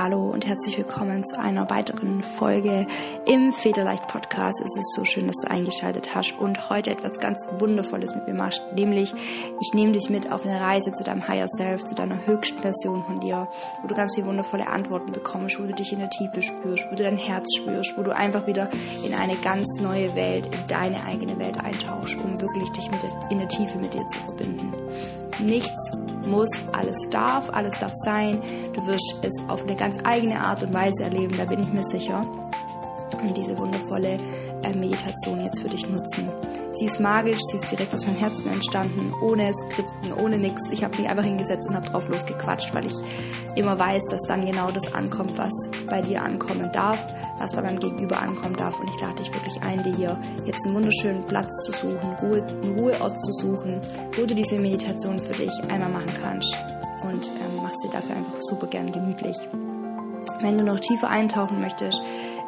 Hallo und herzlich willkommen zu einer weiteren Folge im Federleicht Podcast. Es ist so schön, dass du eingeschaltet hast und heute etwas ganz Wundervolles mit mir machst, nämlich ich nehme dich mit auf eine Reise zu deinem Higher Self, zu deiner höchsten Version von dir, wo du ganz viele wundervolle Antworten bekommst, wo du dich in der Tiefe spürst, wo du dein Herz spürst, wo du einfach wieder in eine ganz neue Welt, in deine eigene Welt eintauchst, um wirklich dich der, in der Tiefe mit dir zu verbinden. Nichts muss, alles darf, alles darf sein. Du wirst es auf eine ganz eigene Art und Weise erleben, da bin ich mir sicher. Und diese wundervolle äh, Meditation jetzt für dich nutzen. Sie ist magisch, sie ist direkt aus meinem Herzen entstanden, ohne Skripten, ohne nichts. Ich habe mich einfach hingesetzt und habe drauf losgequatscht, weil ich immer weiß, dass dann genau das ankommt, was bei dir ankommen darf, was bei meinem Gegenüber ankommen darf. Und ich lade dich wirklich ein, dir hier jetzt einen wunderschönen Platz zu suchen, Ruhe, einen Ruheort zu suchen, wo du diese Meditation für dich einmal machen kannst. Und ähm, machst dir dafür einfach super gern gemütlich. Wenn du noch tiefer eintauchen möchtest,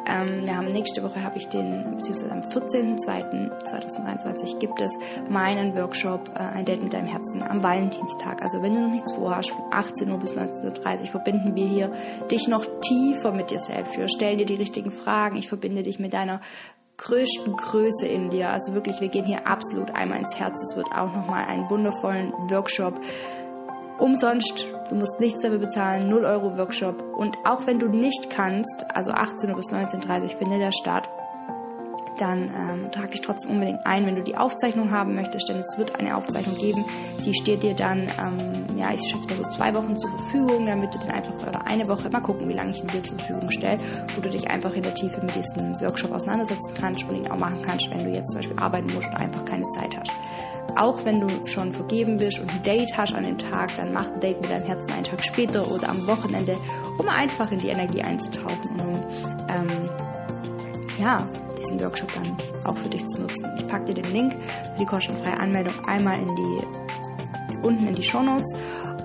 ähm, wir haben nächste Woche habe ich den, beziehungsweise am 14.02.2023 gibt es meinen Workshop äh, Ein Date mit deinem Herzen am Valentinstag. Also wenn du noch nichts vorhast, von 18 Uhr bis 19.30 Uhr verbinden wir hier dich noch tiefer mit dir selbst. Wir stellen dir die richtigen Fragen. Ich verbinde dich mit deiner größten Größe in dir. Also wirklich, wir gehen hier absolut einmal ins Herz. Es wird auch nochmal einen wundervollen Workshop umsonst. Du musst nichts dafür bezahlen, 0 Euro Workshop. Und auch wenn du nicht kannst, also 18 Uhr bis 19.30 Uhr findet der statt, dann ähm, trag dich trotzdem unbedingt ein, wenn du die Aufzeichnung haben möchtest, denn es wird eine Aufzeichnung geben. Die steht dir dann, ähm, ja, ich schätze mal so zwei Wochen zur Verfügung, damit du dann einfach oder eine Woche, mal gucken, wie lange ich ihn dir zur Verfügung stelle, wo du dich einfach in der Tiefe mit diesem Workshop auseinandersetzen kannst und ihn auch machen kannst, wenn du jetzt zum Beispiel arbeiten musst und einfach keine Zeit hast. Auch wenn du schon vergeben bist und ein Date hast an dem Tag, dann mach ein Date mit deinem Herzen einen Tag später oder am Wochenende, um einfach in die Energie einzutauchen und ähm, ja, diesen Workshop dann auch für dich zu nutzen. Ich packe dir den Link für die kostenfreie Anmeldung einmal in die unten in die Show Notes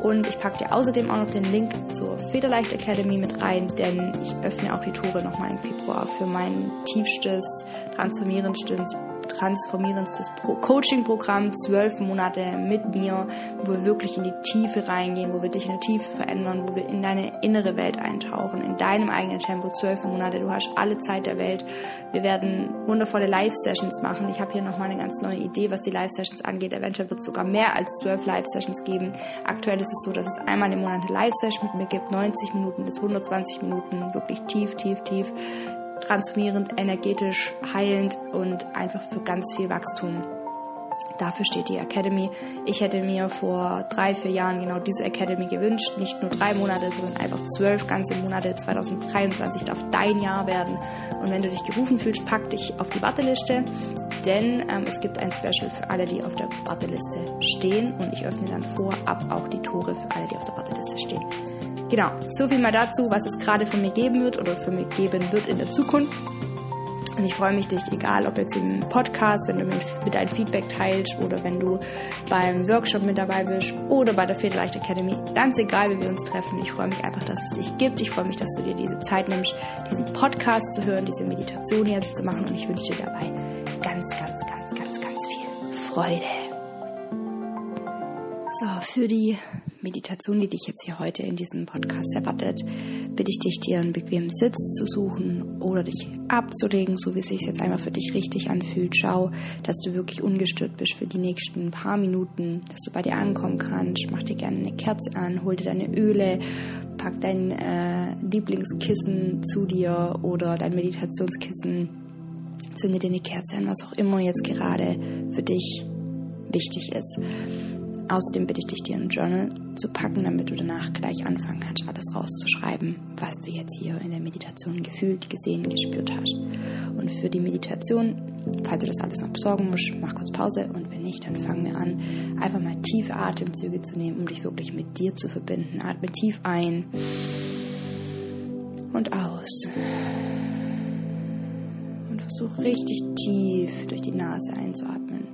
und ich packe dir außerdem auch noch den Link zur Federleicht Academy mit rein, denn ich öffne auch die Tore nochmal im Februar für mein tiefstes, transformierendstes transformierendes Coaching-Programm, zwölf Monate mit mir, wo wir wirklich in die Tiefe reingehen, wo wir dich in der Tiefe verändern, wo wir in deine innere Welt eintauchen, in deinem eigenen Tempo, zwölf Monate. Du hast alle Zeit der Welt. Wir werden wundervolle Live-Sessions machen. Ich habe hier nochmal eine ganz neue Idee, was die Live-Sessions angeht. Eventuell wird es sogar mehr als zwölf Live-Sessions geben. Aktuell ist es so, dass es einmal im Monat eine Live-Session mit mir gibt, 90 Minuten bis 120 Minuten, wirklich tief, tief, tief transformierend, energetisch, heilend und einfach für ganz viel Wachstum. Dafür steht die Academy. Ich hätte mir vor drei, vier Jahren genau diese Academy gewünscht. Nicht nur drei Monate, sondern einfach zwölf ganze Monate. 2023 darf dein Jahr werden. Und wenn du dich gerufen fühlst, pack dich auf die Warteliste. Denn ähm, es gibt ein Special für alle, die auf der Warteliste stehen. Und ich öffne dann vorab auch die Tore für alle, die auf der Warteliste stehen. Genau, so viel mal dazu, was es gerade von mir geben wird oder für mich geben wird in der Zukunft. Und ich freue mich, dich, egal ob jetzt im Podcast, wenn du mit deinem Feedback teilst oder wenn du beim Workshop mit dabei bist oder bei der Federleicht Academy, ganz egal, wie wir uns treffen. Ich freue mich einfach, dass es dich gibt. Ich freue mich, dass du dir diese Zeit nimmst, diesen Podcast zu hören, diese Meditation jetzt zu machen und ich wünsche dir dabei ganz, ganz, ganz, ganz, ganz viel Freude. So, für die Meditation, die dich jetzt hier heute in diesem Podcast erwartet, bitte ich dich, dir einen bequemen Sitz zu suchen oder dich abzulegen, so wie es sich jetzt einmal für dich richtig anfühlt. Schau, dass du wirklich ungestört bist für die nächsten paar Minuten, dass du bei dir ankommen kannst. Mach dir gerne eine Kerze an, hol dir deine Öle, pack dein äh, Lieblingskissen zu dir oder dein Meditationskissen, zünde dir eine Kerze an, was auch immer jetzt gerade für dich wichtig ist. Außerdem bitte ich dich, dir ein Journal zu packen, damit du danach gleich anfangen kannst, alles rauszuschreiben, was du jetzt hier in der Meditation gefühlt, gesehen, gespürt hast. Und für die Meditation, falls du das alles noch besorgen musst, mach kurz Pause und wenn nicht, dann fangen wir an, einfach mal tiefe Atemzüge zu nehmen, um dich wirklich mit dir zu verbinden. Atme tief ein und aus. Und versuch richtig tief durch die Nase einzuatmen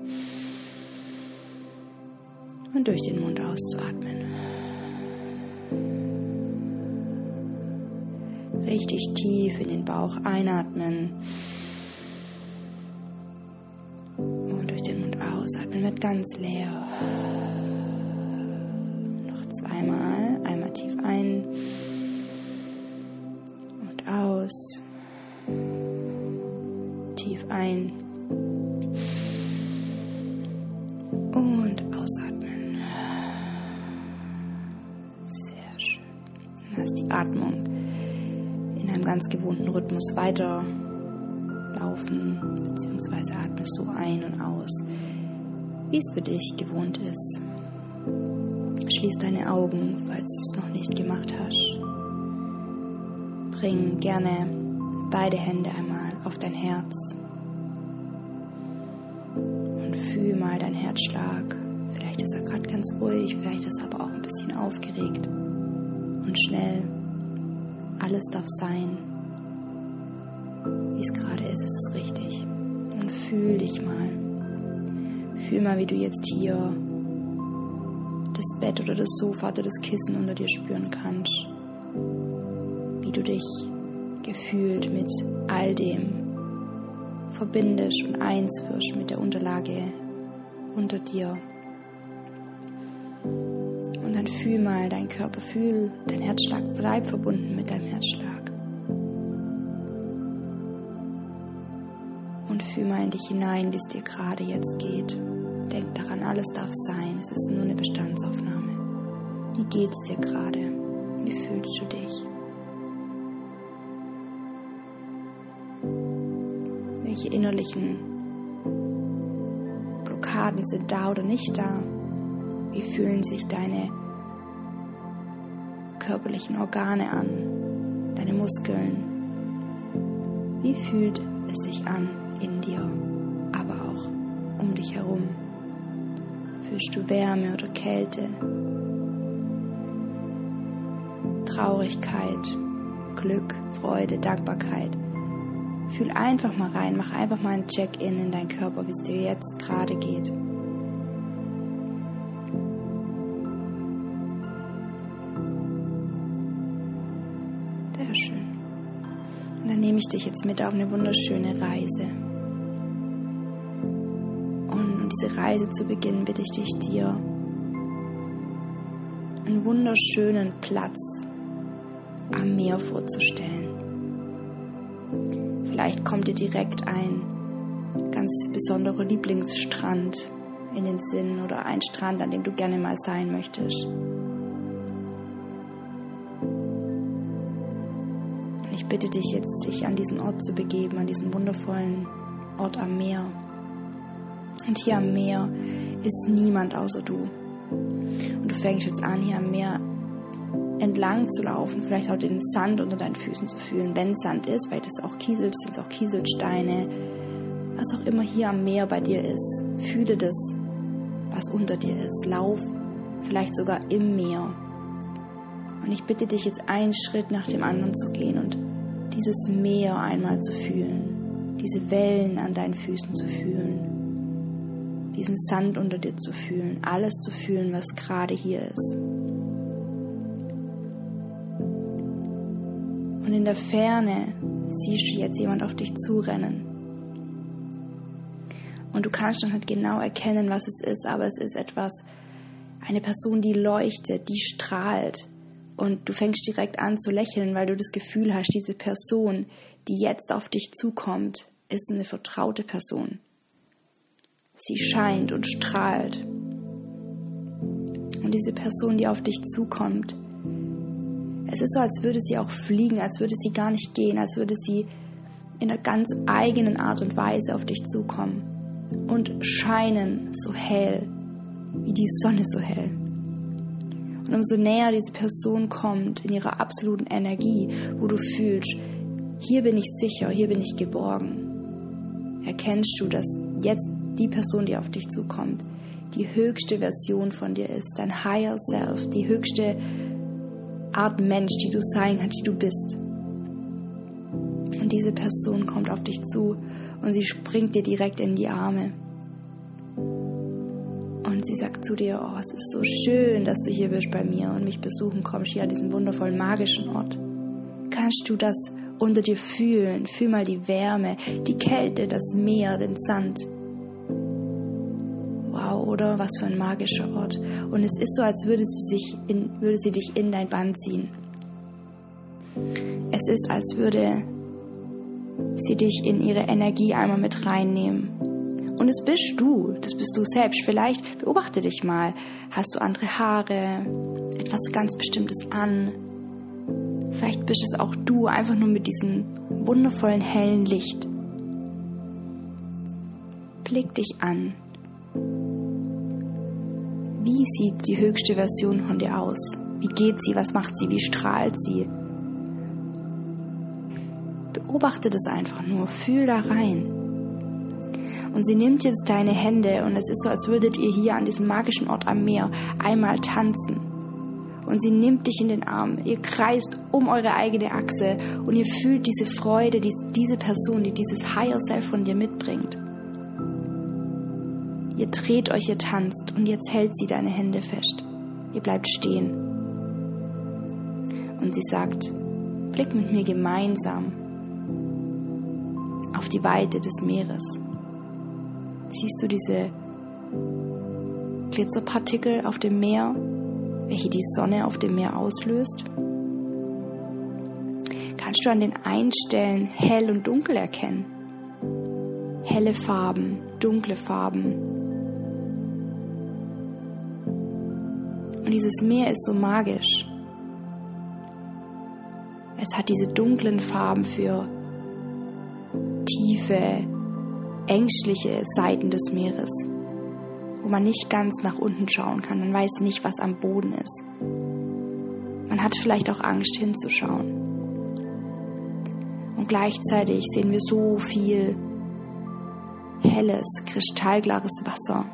und durch den Mund auszuatmen. Richtig tief in den Bauch einatmen und durch den Mund ausatmen wird ganz leer. Noch zweimal, einmal tief ein Lass die Atmung in einem ganz gewohnten Rhythmus weiter laufen, beziehungsweise atmest du ein und aus, wie es für dich gewohnt ist. Schließ deine Augen, falls du es noch nicht gemacht hast. Bring gerne beide Hände einmal auf dein Herz und fühl mal deinen Herzschlag. Vielleicht ist er gerade ganz ruhig, vielleicht ist er aber auch ein bisschen aufgeregt und schnell. Alles darf sein. Wie es gerade ist, ist es richtig. Und fühl dich mal. Fühl mal, wie du jetzt hier das Bett oder das Sofa oder das Kissen unter dir spüren kannst. Wie du dich gefühlt mit all dem verbindest und eins wirst mit der Unterlage unter dir. Dann fühl mal deinen Körper, fühl dein Herzschlag, bleib verbunden mit deinem Herzschlag. Und fühl mal in dich hinein, wie es dir gerade jetzt geht. Denk daran, alles darf sein. Es ist nur eine Bestandsaufnahme. Wie geht's dir gerade? Wie fühlst du dich? Welche innerlichen Blockaden sind da oder nicht da? Wie fühlen sich deine körperlichen Organe an? Deine Muskeln? Wie fühlt es sich an in dir, aber auch um dich herum? Fühlst du Wärme oder Kälte? Traurigkeit, Glück, Freude, Dankbarkeit. Fühl einfach mal rein, mach einfach mal ein Check-in in deinen Körper, wie es dir jetzt gerade geht. Nehme ich dich jetzt mit auf eine wunderschöne Reise. Und um diese Reise zu beginnen, bitte ich dich dir einen wunderschönen Platz am Meer vorzustellen. Vielleicht kommt dir direkt ein ganz besonderer Lieblingsstrand in den Sinn oder ein Strand, an dem du gerne mal sein möchtest. Ich bitte dich jetzt, dich an diesen Ort zu begeben, an diesen wundervollen Ort am Meer. Und hier am Meer ist niemand außer du. Und du fängst jetzt an, hier am Meer entlang zu laufen, vielleicht auch den Sand unter deinen Füßen zu fühlen, wenn Sand ist, weil das auch Kiesel sind, auch Kieselsteine, was auch immer hier am Meer bei dir ist. Fühle das, was unter dir ist. Lauf vielleicht sogar im Meer. Und ich bitte dich jetzt einen Schritt nach dem anderen zu gehen und dieses Meer einmal zu fühlen, diese Wellen an deinen Füßen zu fühlen, diesen Sand unter dir zu fühlen, alles zu fühlen, was gerade hier ist. Und in der Ferne siehst du jetzt jemand auf dich zurennen. Und du kannst noch nicht genau erkennen, was es ist, aber es ist etwas, eine Person, die leuchtet, die strahlt. Und du fängst direkt an zu lächeln, weil du das Gefühl hast, diese Person, die jetzt auf dich zukommt, ist eine vertraute Person. Sie scheint und strahlt. Und diese Person, die auf dich zukommt, es ist so, als würde sie auch fliegen, als würde sie gar nicht gehen, als würde sie in einer ganz eigenen Art und Weise auf dich zukommen und scheinen so hell, wie die Sonne so hell. Und umso näher diese Person kommt in ihrer absoluten Energie, wo du fühlst, hier bin ich sicher, hier bin ich geborgen, erkennst du, dass jetzt die Person, die auf dich zukommt, die höchste Version von dir ist, dein Higher Self, die höchste Art Mensch, die du sein kannst, die du bist. Und diese Person kommt auf dich zu und sie springt dir direkt in die Arme. Und sie sagt zu dir, oh, es ist so schön, dass du hier bist bei mir und mich besuchen kommst, hier an diesem wundervollen magischen Ort. Kannst du das unter dir fühlen? Fühl mal die Wärme, die Kälte, das Meer, den Sand. Wow, oder was für ein magischer Ort. Und es ist so, als würde sie, sich in, würde sie dich in dein Band ziehen. Es ist, als würde sie dich in ihre Energie einmal mit reinnehmen. Und es bist du, das bist du selbst. Vielleicht beobachte dich mal. Hast du andere Haare, etwas ganz Bestimmtes an? Vielleicht bist es auch du, einfach nur mit diesem wundervollen hellen Licht. Blick dich an. Wie sieht die höchste Version von dir aus? Wie geht sie? Was macht sie? Wie strahlt sie? Beobachte das einfach nur. Fühl da rein. Und sie nimmt jetzt deine Hände und es ist so, als würdet ihr hier an diesem magischen Ort am Meer einmal tanzen. Und sie nimmt dich in den Arm. Ihr kreist um eure eigene Achse und ihr fühlt diese Freude, die diese Person, die dieses Higher Self von dir mitbringt. Ihr dreht euch, ihr tanzt und jetzt hält sie deine Hände fest. Ihr bleibt stehen. Und sie sagt, blick mit mir gemeinsam auf die Weite des Meeres. Siehst du diese Glitzerpartikel auf dem Meer, welche die Sonne auf dem Meer auslöst? Kannst du an den Einstellen hell und dunkel erkennen? Helle Farben, dunkle Farben. Und dieses Meer ist so magisch. Es hat diese dunklen Farben für tiefe, ängstliche Seiten des Meeres, wo man nicht ganz nach unten schauen kann. Man weiß nicht, was am Boden ist. Man hat vielleicht auch Angst hinzuschauen. Und gleichzeitig sehen wir so viel helles, kristallklares Wasser,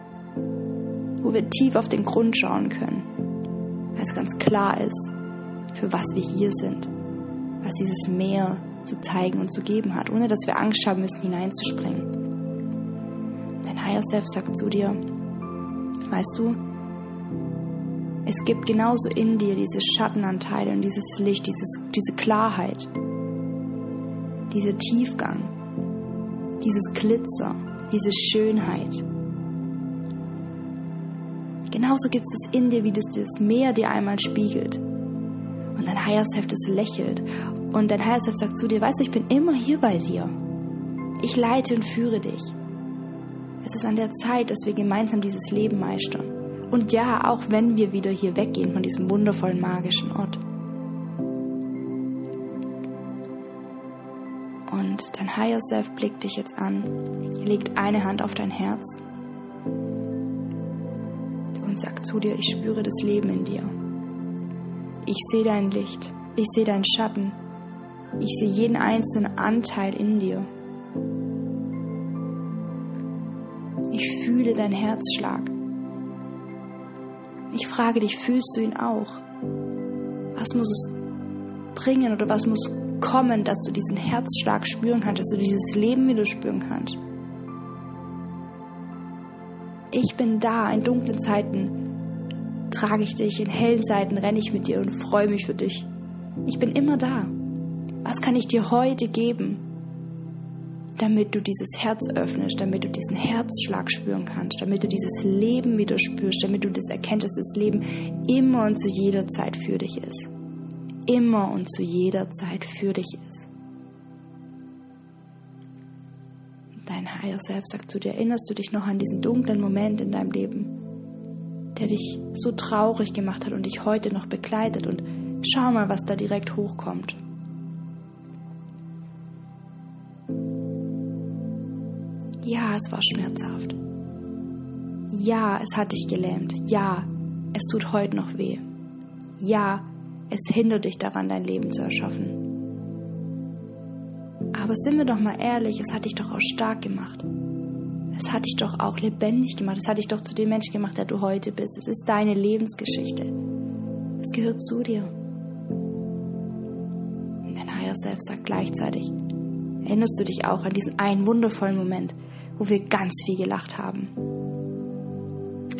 wo wir tief auf den Grund schauen können, weil es ganz klar ist, für was wir hier sind, was dieses Meer zu zeigen und zu geben hat, ohne dass wir Angst haben müssen, hineinzuspringen. Higher Self sagt zu dir, weißt du, es gibt genauso in dir diese Schattenanteile und dieses Licht, dieses, diese Klarheit, dieser Tiefgang, dieses Glitzer, diese Schönheit. Genauso gibt es in dir, wie das, das Meer dir einmal spiegelt. Und dein Higher Self das lächelt und dein Higher Self sagt zu dir, weißt du, ich bin immer hier bei dir. Ich leite und führe dich. Es ist an der Zeit, dass wir gemeinsam dieses Leben meistern. Und ja, auch wenn wir wieder hier weggehen von diesem wundervollen magischen Ort. Und dein Higher Self blickt dich jetzt an, legt eine Hand auf dein Herz und sagt zu dir, ich spüre das Leben in dir. Ich sehe dein Licht, ich sehe deinen Schatten, ich sehe jeden einzelnen Anteil in dir. Ich fühle deinen Herzschlag. Ich frage dich, fühlst du ihn auch? Was muss es bringen oder was muss kommen, dass du diesen Herzschlag spüren kannst, dass du dieses Leben wieder spüren kannst? Ich bin da, in dunklen Zeiten trage ich dich, in hellen Zeiten renne ich mit dir und freue mich für dich. Ich bin immer da. Was kann ich dir heute geben, damit du dieses Herz öffnest, damit du diesen Herzschlag spüren kannst, damit du dieses Leben wieder spürst, damit du das erkennst, dass das Leben immer und zu jeder Zeit für dich ist. Immer und zu jeder Zeit für dich ist. Dein Higher Self sagt zu dir, erinnerst du dich noch an diesen dunklen Moment in deinem Leben, der dich so traurig gemacht hat und dich heute noch begleitet und schau mal, was da direkt hochkommt. Ja, es war schmerzhaft. Ja, es hat dich gelähmt. Ja, es tut heute noch weh. Ja, es hindert dich daran, dein Leben zu erschaffen. Aber sind wir doch mal ehrlich, es hat dich doch auch stark gemacht. Es hat dich doch auch lebendig gemacht. Es hat dich doch zu dem Mensch gemacht, der du heute bist. Es ist deine Lebensgeschichte. Es gehört zu dir. Dein Higher Self sagt gleichzeitig, erinnerst du dich auch an diesen einen wundervollen Moment, wo wir ganz viel gelacht haben.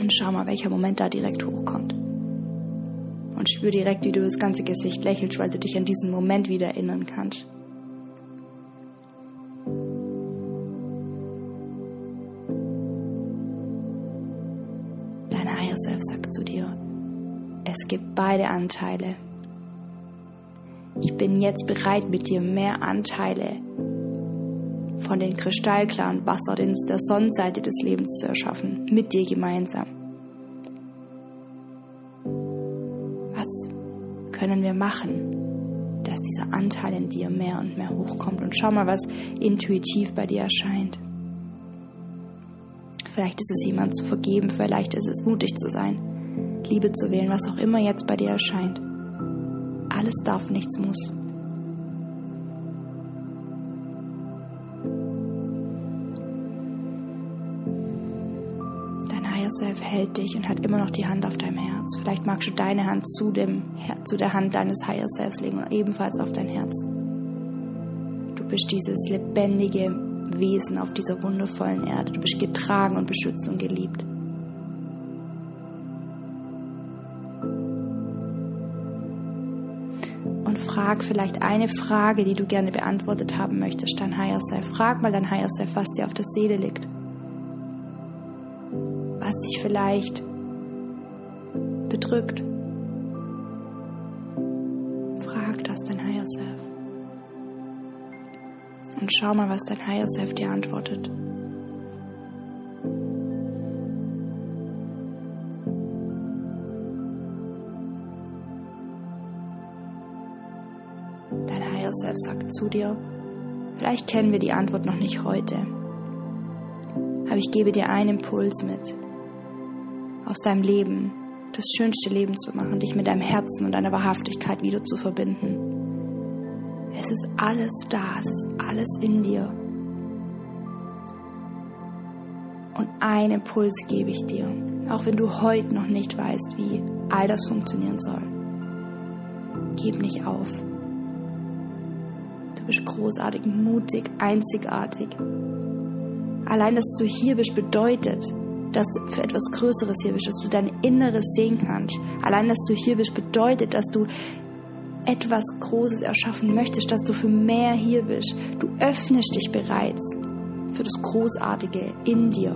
Und schau mal, welcher Moment da direkt hochkommt. Und spür direkt, wie du das ganze Gesicht lächelst, weil du dich an diesen Moment wieder erinnern kannst. Dein Higher Self sagt zu dir, es gibt beide Anteile. Ich bin jetzt bereit, mit dir mehr Anteile von den kristallklaren Wasser der Sonnenseite des Lebens zu erschaffen, mit dir gemeinsam. Was können wir machen, dass dieser Anteil in dir mehr und mehr hochkommt? Und schau mal, was intuitiv bei dir erscheint. Vielleicht ist es jemand zu vergeben, vielleicht ist es mutig zu sein, Liebe zu wählen, was auch immer jetzt bei dir erscheint. Alles darf, nichts muss. Hält dich und hat immer noch die Hand auf deinem Herz. Vielleicht magst du deine Hand zu, dem, zu der Hand deines Higher Selves legen und ebenfalls auf dein Herz. Du bist dieses lebendige Wesen auf dieser wundervollen Erde. Du bist getragen und beschützt und geliebt. Und frag vielleicht eine Frage, die du gerne beantwortet haben möchtest, dein Higher Self. Frag mal dein Higher Self, was dir auf der Seele liegt. Was dich vielleicht bedrückt. Frag das dein Higher Self und schau mal, was dein Higher Self dir antwortet. Dein Higher Self sagt zu dir, vielleicht kennen wir die Antwort noch nicht heute, aber ich gebe dir einen Impuls mit, aus deinem Leben das schönste Leben zu machen, dich mit deinem Herzen und deiner Wahrhaftigkeit wieder zu verbinden. Es ist alles da, es ist alles in dir. Und einen Impuls gebe ich dir, auch wenn du heute noch nicht weißt, wie all das funktionieren soll. Gib nicht auf. Du bist großartig, mutig, einzigartig. Allein, dass du hier bist, bedeutet, dass du für etwas Größeres hier bist, dass du dein Inneres sehen kannst. Allein, dass du hier bist, bedeutet, dass du etwas Großes erschaffen möchtest, dass du für mehr hier bist. Du öffnest dich bereits für das Großartige in dir.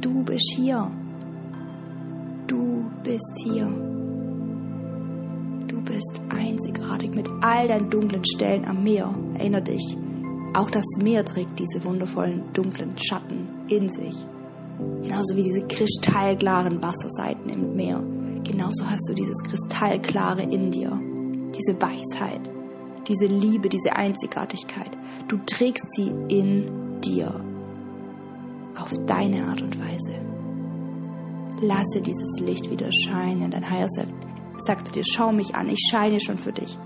Du bist hier. Du bist hier. Du bist einzigartig mit all deinen dunklen Stellen am Meer. Erinner dich, auch das Meer trägt diese wundervollen dunklen Schatten in sich. Genauso wie diese kristallklaren Wasserseiten im Meer genauso hast du dieses Kristallklare in dir, diese Weisheit, diese Liebe, diese Einzigartigkeit. Du trägst sie in dir auf deine Art und Weise. Lasse dieses Licht wieder scheinen. Dein Higher Self sagte dir, schau mich an, ich scheine schon für dich.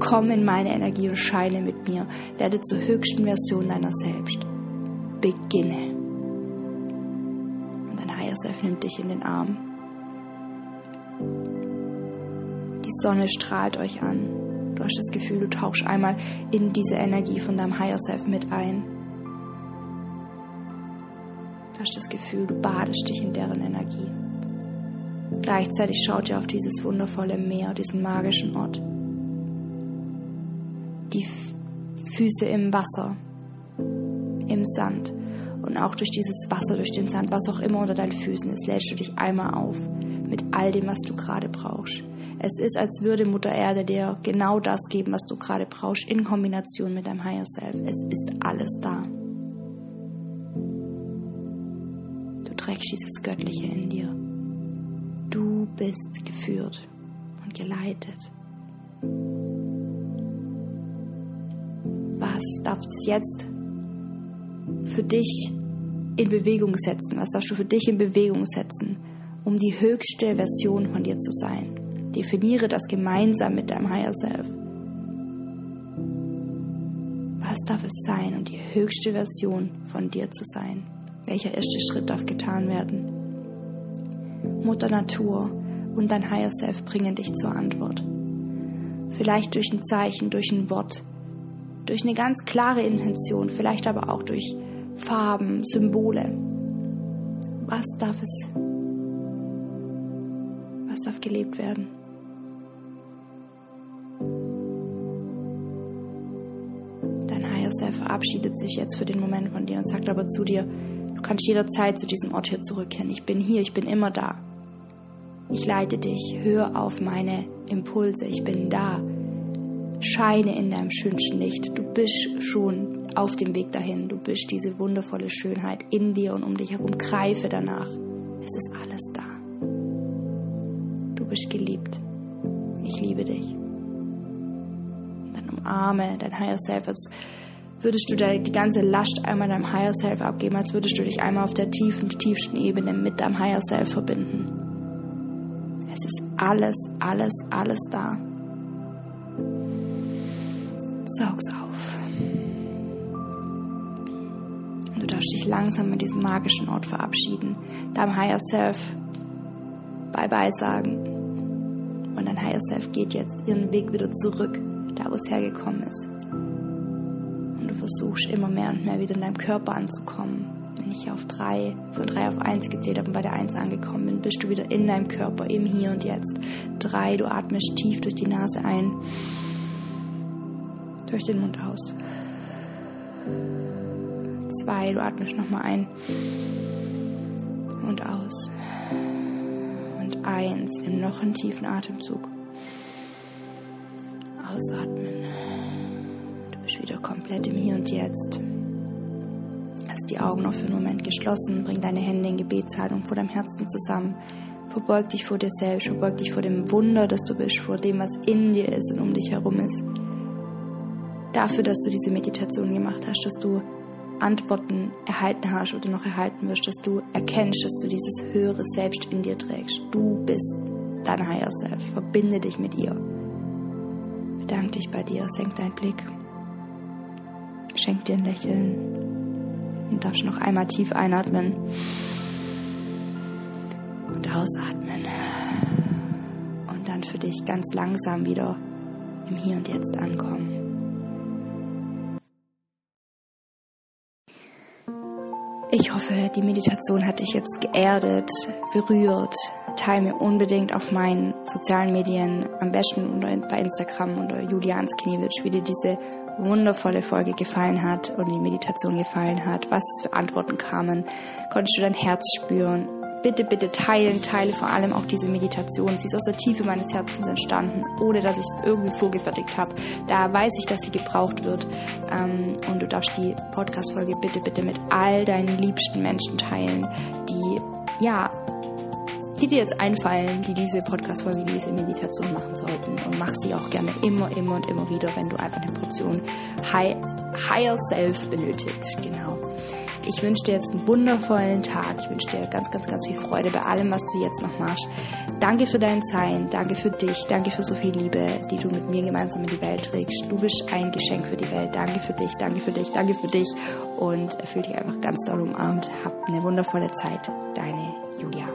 Komm in meine Energie und scheine mit mir. Werde zur höchsten Version deiner selbst. Beginne. Und dein Higher Self nimmt dich in den Arm die Sonne strahlt euch an. Du hast das Gefühl, du tauchst einmal in diese Energie von deinem Higher Self mit ein. Du hast das Gefühl, du badest dich in deren Energie. Gleichzeitig schaut ihr auf dieses wundervolle Meer, diesen magischen Ort. Die Füße im Wasser, im Sand und auch durch dieses Wasser, durch den Sand, was auch immer unter deinen Füßen ist, lädst du dich einmal auf mit all dem, was du gerade brauchst. Es ist, als würde Mutter Erde dir genau das geben, was du gerade brauchst, in Kombination mit deinem Higher Self. Es ist alles da. Du trägst dieses Göttliche in dir. Du bist geführt und geleitet. Was darfst du jetzt für dich in Bewegung setzen? Was darfst du für dich in Bewegung setzen, um die höchste Version von dir zu sein? Definiere das gemeinsam mit deinem Higher Self. Was darf es sein, um die höchste Version von dir zu sein? Welcher erste Schritt darf getan werden? Mutter Natur und dein Higher Self bringen dich zur Antwort. Vielleicht durch ein Zeichen, durch ein Wort, durch eine ganz klare Intention, vielleicht aber auch durch Farben, Symbole. Was darf es? Was darf gelebt werden? er verabschiedet sich jetzt für den Moment von dir und sagt aber zu dir, du kannst jederzeit zu diesem Ort hier zurückkehren. Ich bin hier, ich bin immer da. Ich leite dich, hör auf meine Impulse, ich bin da. Scheine in deinem schönsten Licht. Du bist schon auf dem Weg dahin. Du bist diese wundervolle Schönheit in dir und um dich herum. Greife danach. Es ist alles da. Du bist geliebt. Ich liebe dich. Dann umarme dein Higher Self, als würdest du die ganze Last einmal deinem Higher Self abgeben, als würdest du dich einmal auf der tiefen, tiefsten Ebene mit deinem Higher Self verbinden. Es ist alles, alles, alles da. Saug's auf. Und du darfst dich langsam mit diesem magischen Ort verabschieden, deinem Higher Self Bye-bye sagen. Und dein Higher Self geht jetzt ihren Weg wieder zurück, da wo es hergekommen ist. Und du versuchst immer mehr und mehr wieder in deinem Körper anzukommen. Wenn ich auf drei, von drei auf eins gezählt habe und bei der eins angekommen bin, bist du wieder in deinem Körper, im Hier und Jetzt. Drei, du atmest tief durch die Nase ein durch den Mund aus. Zwei, du atmest nochmal ein und aus. Und eins, nimm noch einen tiefen Atemzug. Ausatmen. Du bist wieder komplett im Hier und Jetzt. Lass die Augen noch für einen Moment geschlossen, bring deine Hände in Gebetshaltung vor deinem Herzen zusammen. Verbeug dich vor dir selbst, verbeug dich vor dem Wunder, das du bist, vor dem, was in dir ist und um dich herum ist dafür, dass du diese Meditation gemacht hast, dass du Antworten erhalten hast oder noch erhalten wirst, dass du erkennst, dass du dieses höhere Selbst in dir trägst. Du bist dein Higher Self. Verbinde dich mit ihr. Bedank dich bei dir, senk deinen Blick. Schenk dir ein Lächeln. Und darfst noch einmal tief einatmen. Und ausatmen. Und dann für dich ganz langsam wieder im Hier und Jetzt ankommen. Ich hoffe, die Meditation hat dich jetzt geerdet, berührt. Teile mir unbedingt auf meinen sozialen Medien, am besten bei Instagram unter Julian Skiniewicz, wie dir diese wundervolle Folge gefallen hat und die Meditation gefallen hat, was für Antworten kamen. Konntest du dein Herz spüren? Bitte, bitte teilen, teile vor allem auch diese Meditation. Sie ist aus der Tiefe meines Herzens entstanden, ohne dass ich es irgendwie vorgefertigt habe. Da weiß ich, dass sie gebraucht wird. Ähm, und du darfst die Podcast-Folge bitte, bitte mit all deinen liebsten Menschen teilen, die, ja, die dir jetzt einfallen, die diese Podcast-Folge, diese Meditation machen sollten. Und mach sie auch gerne immer, immer und immer wieder, wenn du einfach eine Portion High, Higher Self benötigst. Genau. Ich wünsche dir jetzt einen wundervollen Tag. Ich wünsche dir ganz, ganz, ganz viel Freude bei allem, was du jetzt noch machst. Danke für dein Sein. Danke für dich. Danke für so viel Liebe, die du mit mir gemeinsam in die Welt trägst. Du bist ein Geschenk für die Welt. Danke für dich. Danke für dich. Danke für dich. Und fühl dich einfach ganz doll umarmt. Hab eine wundervolle Zeit. Deine Julia.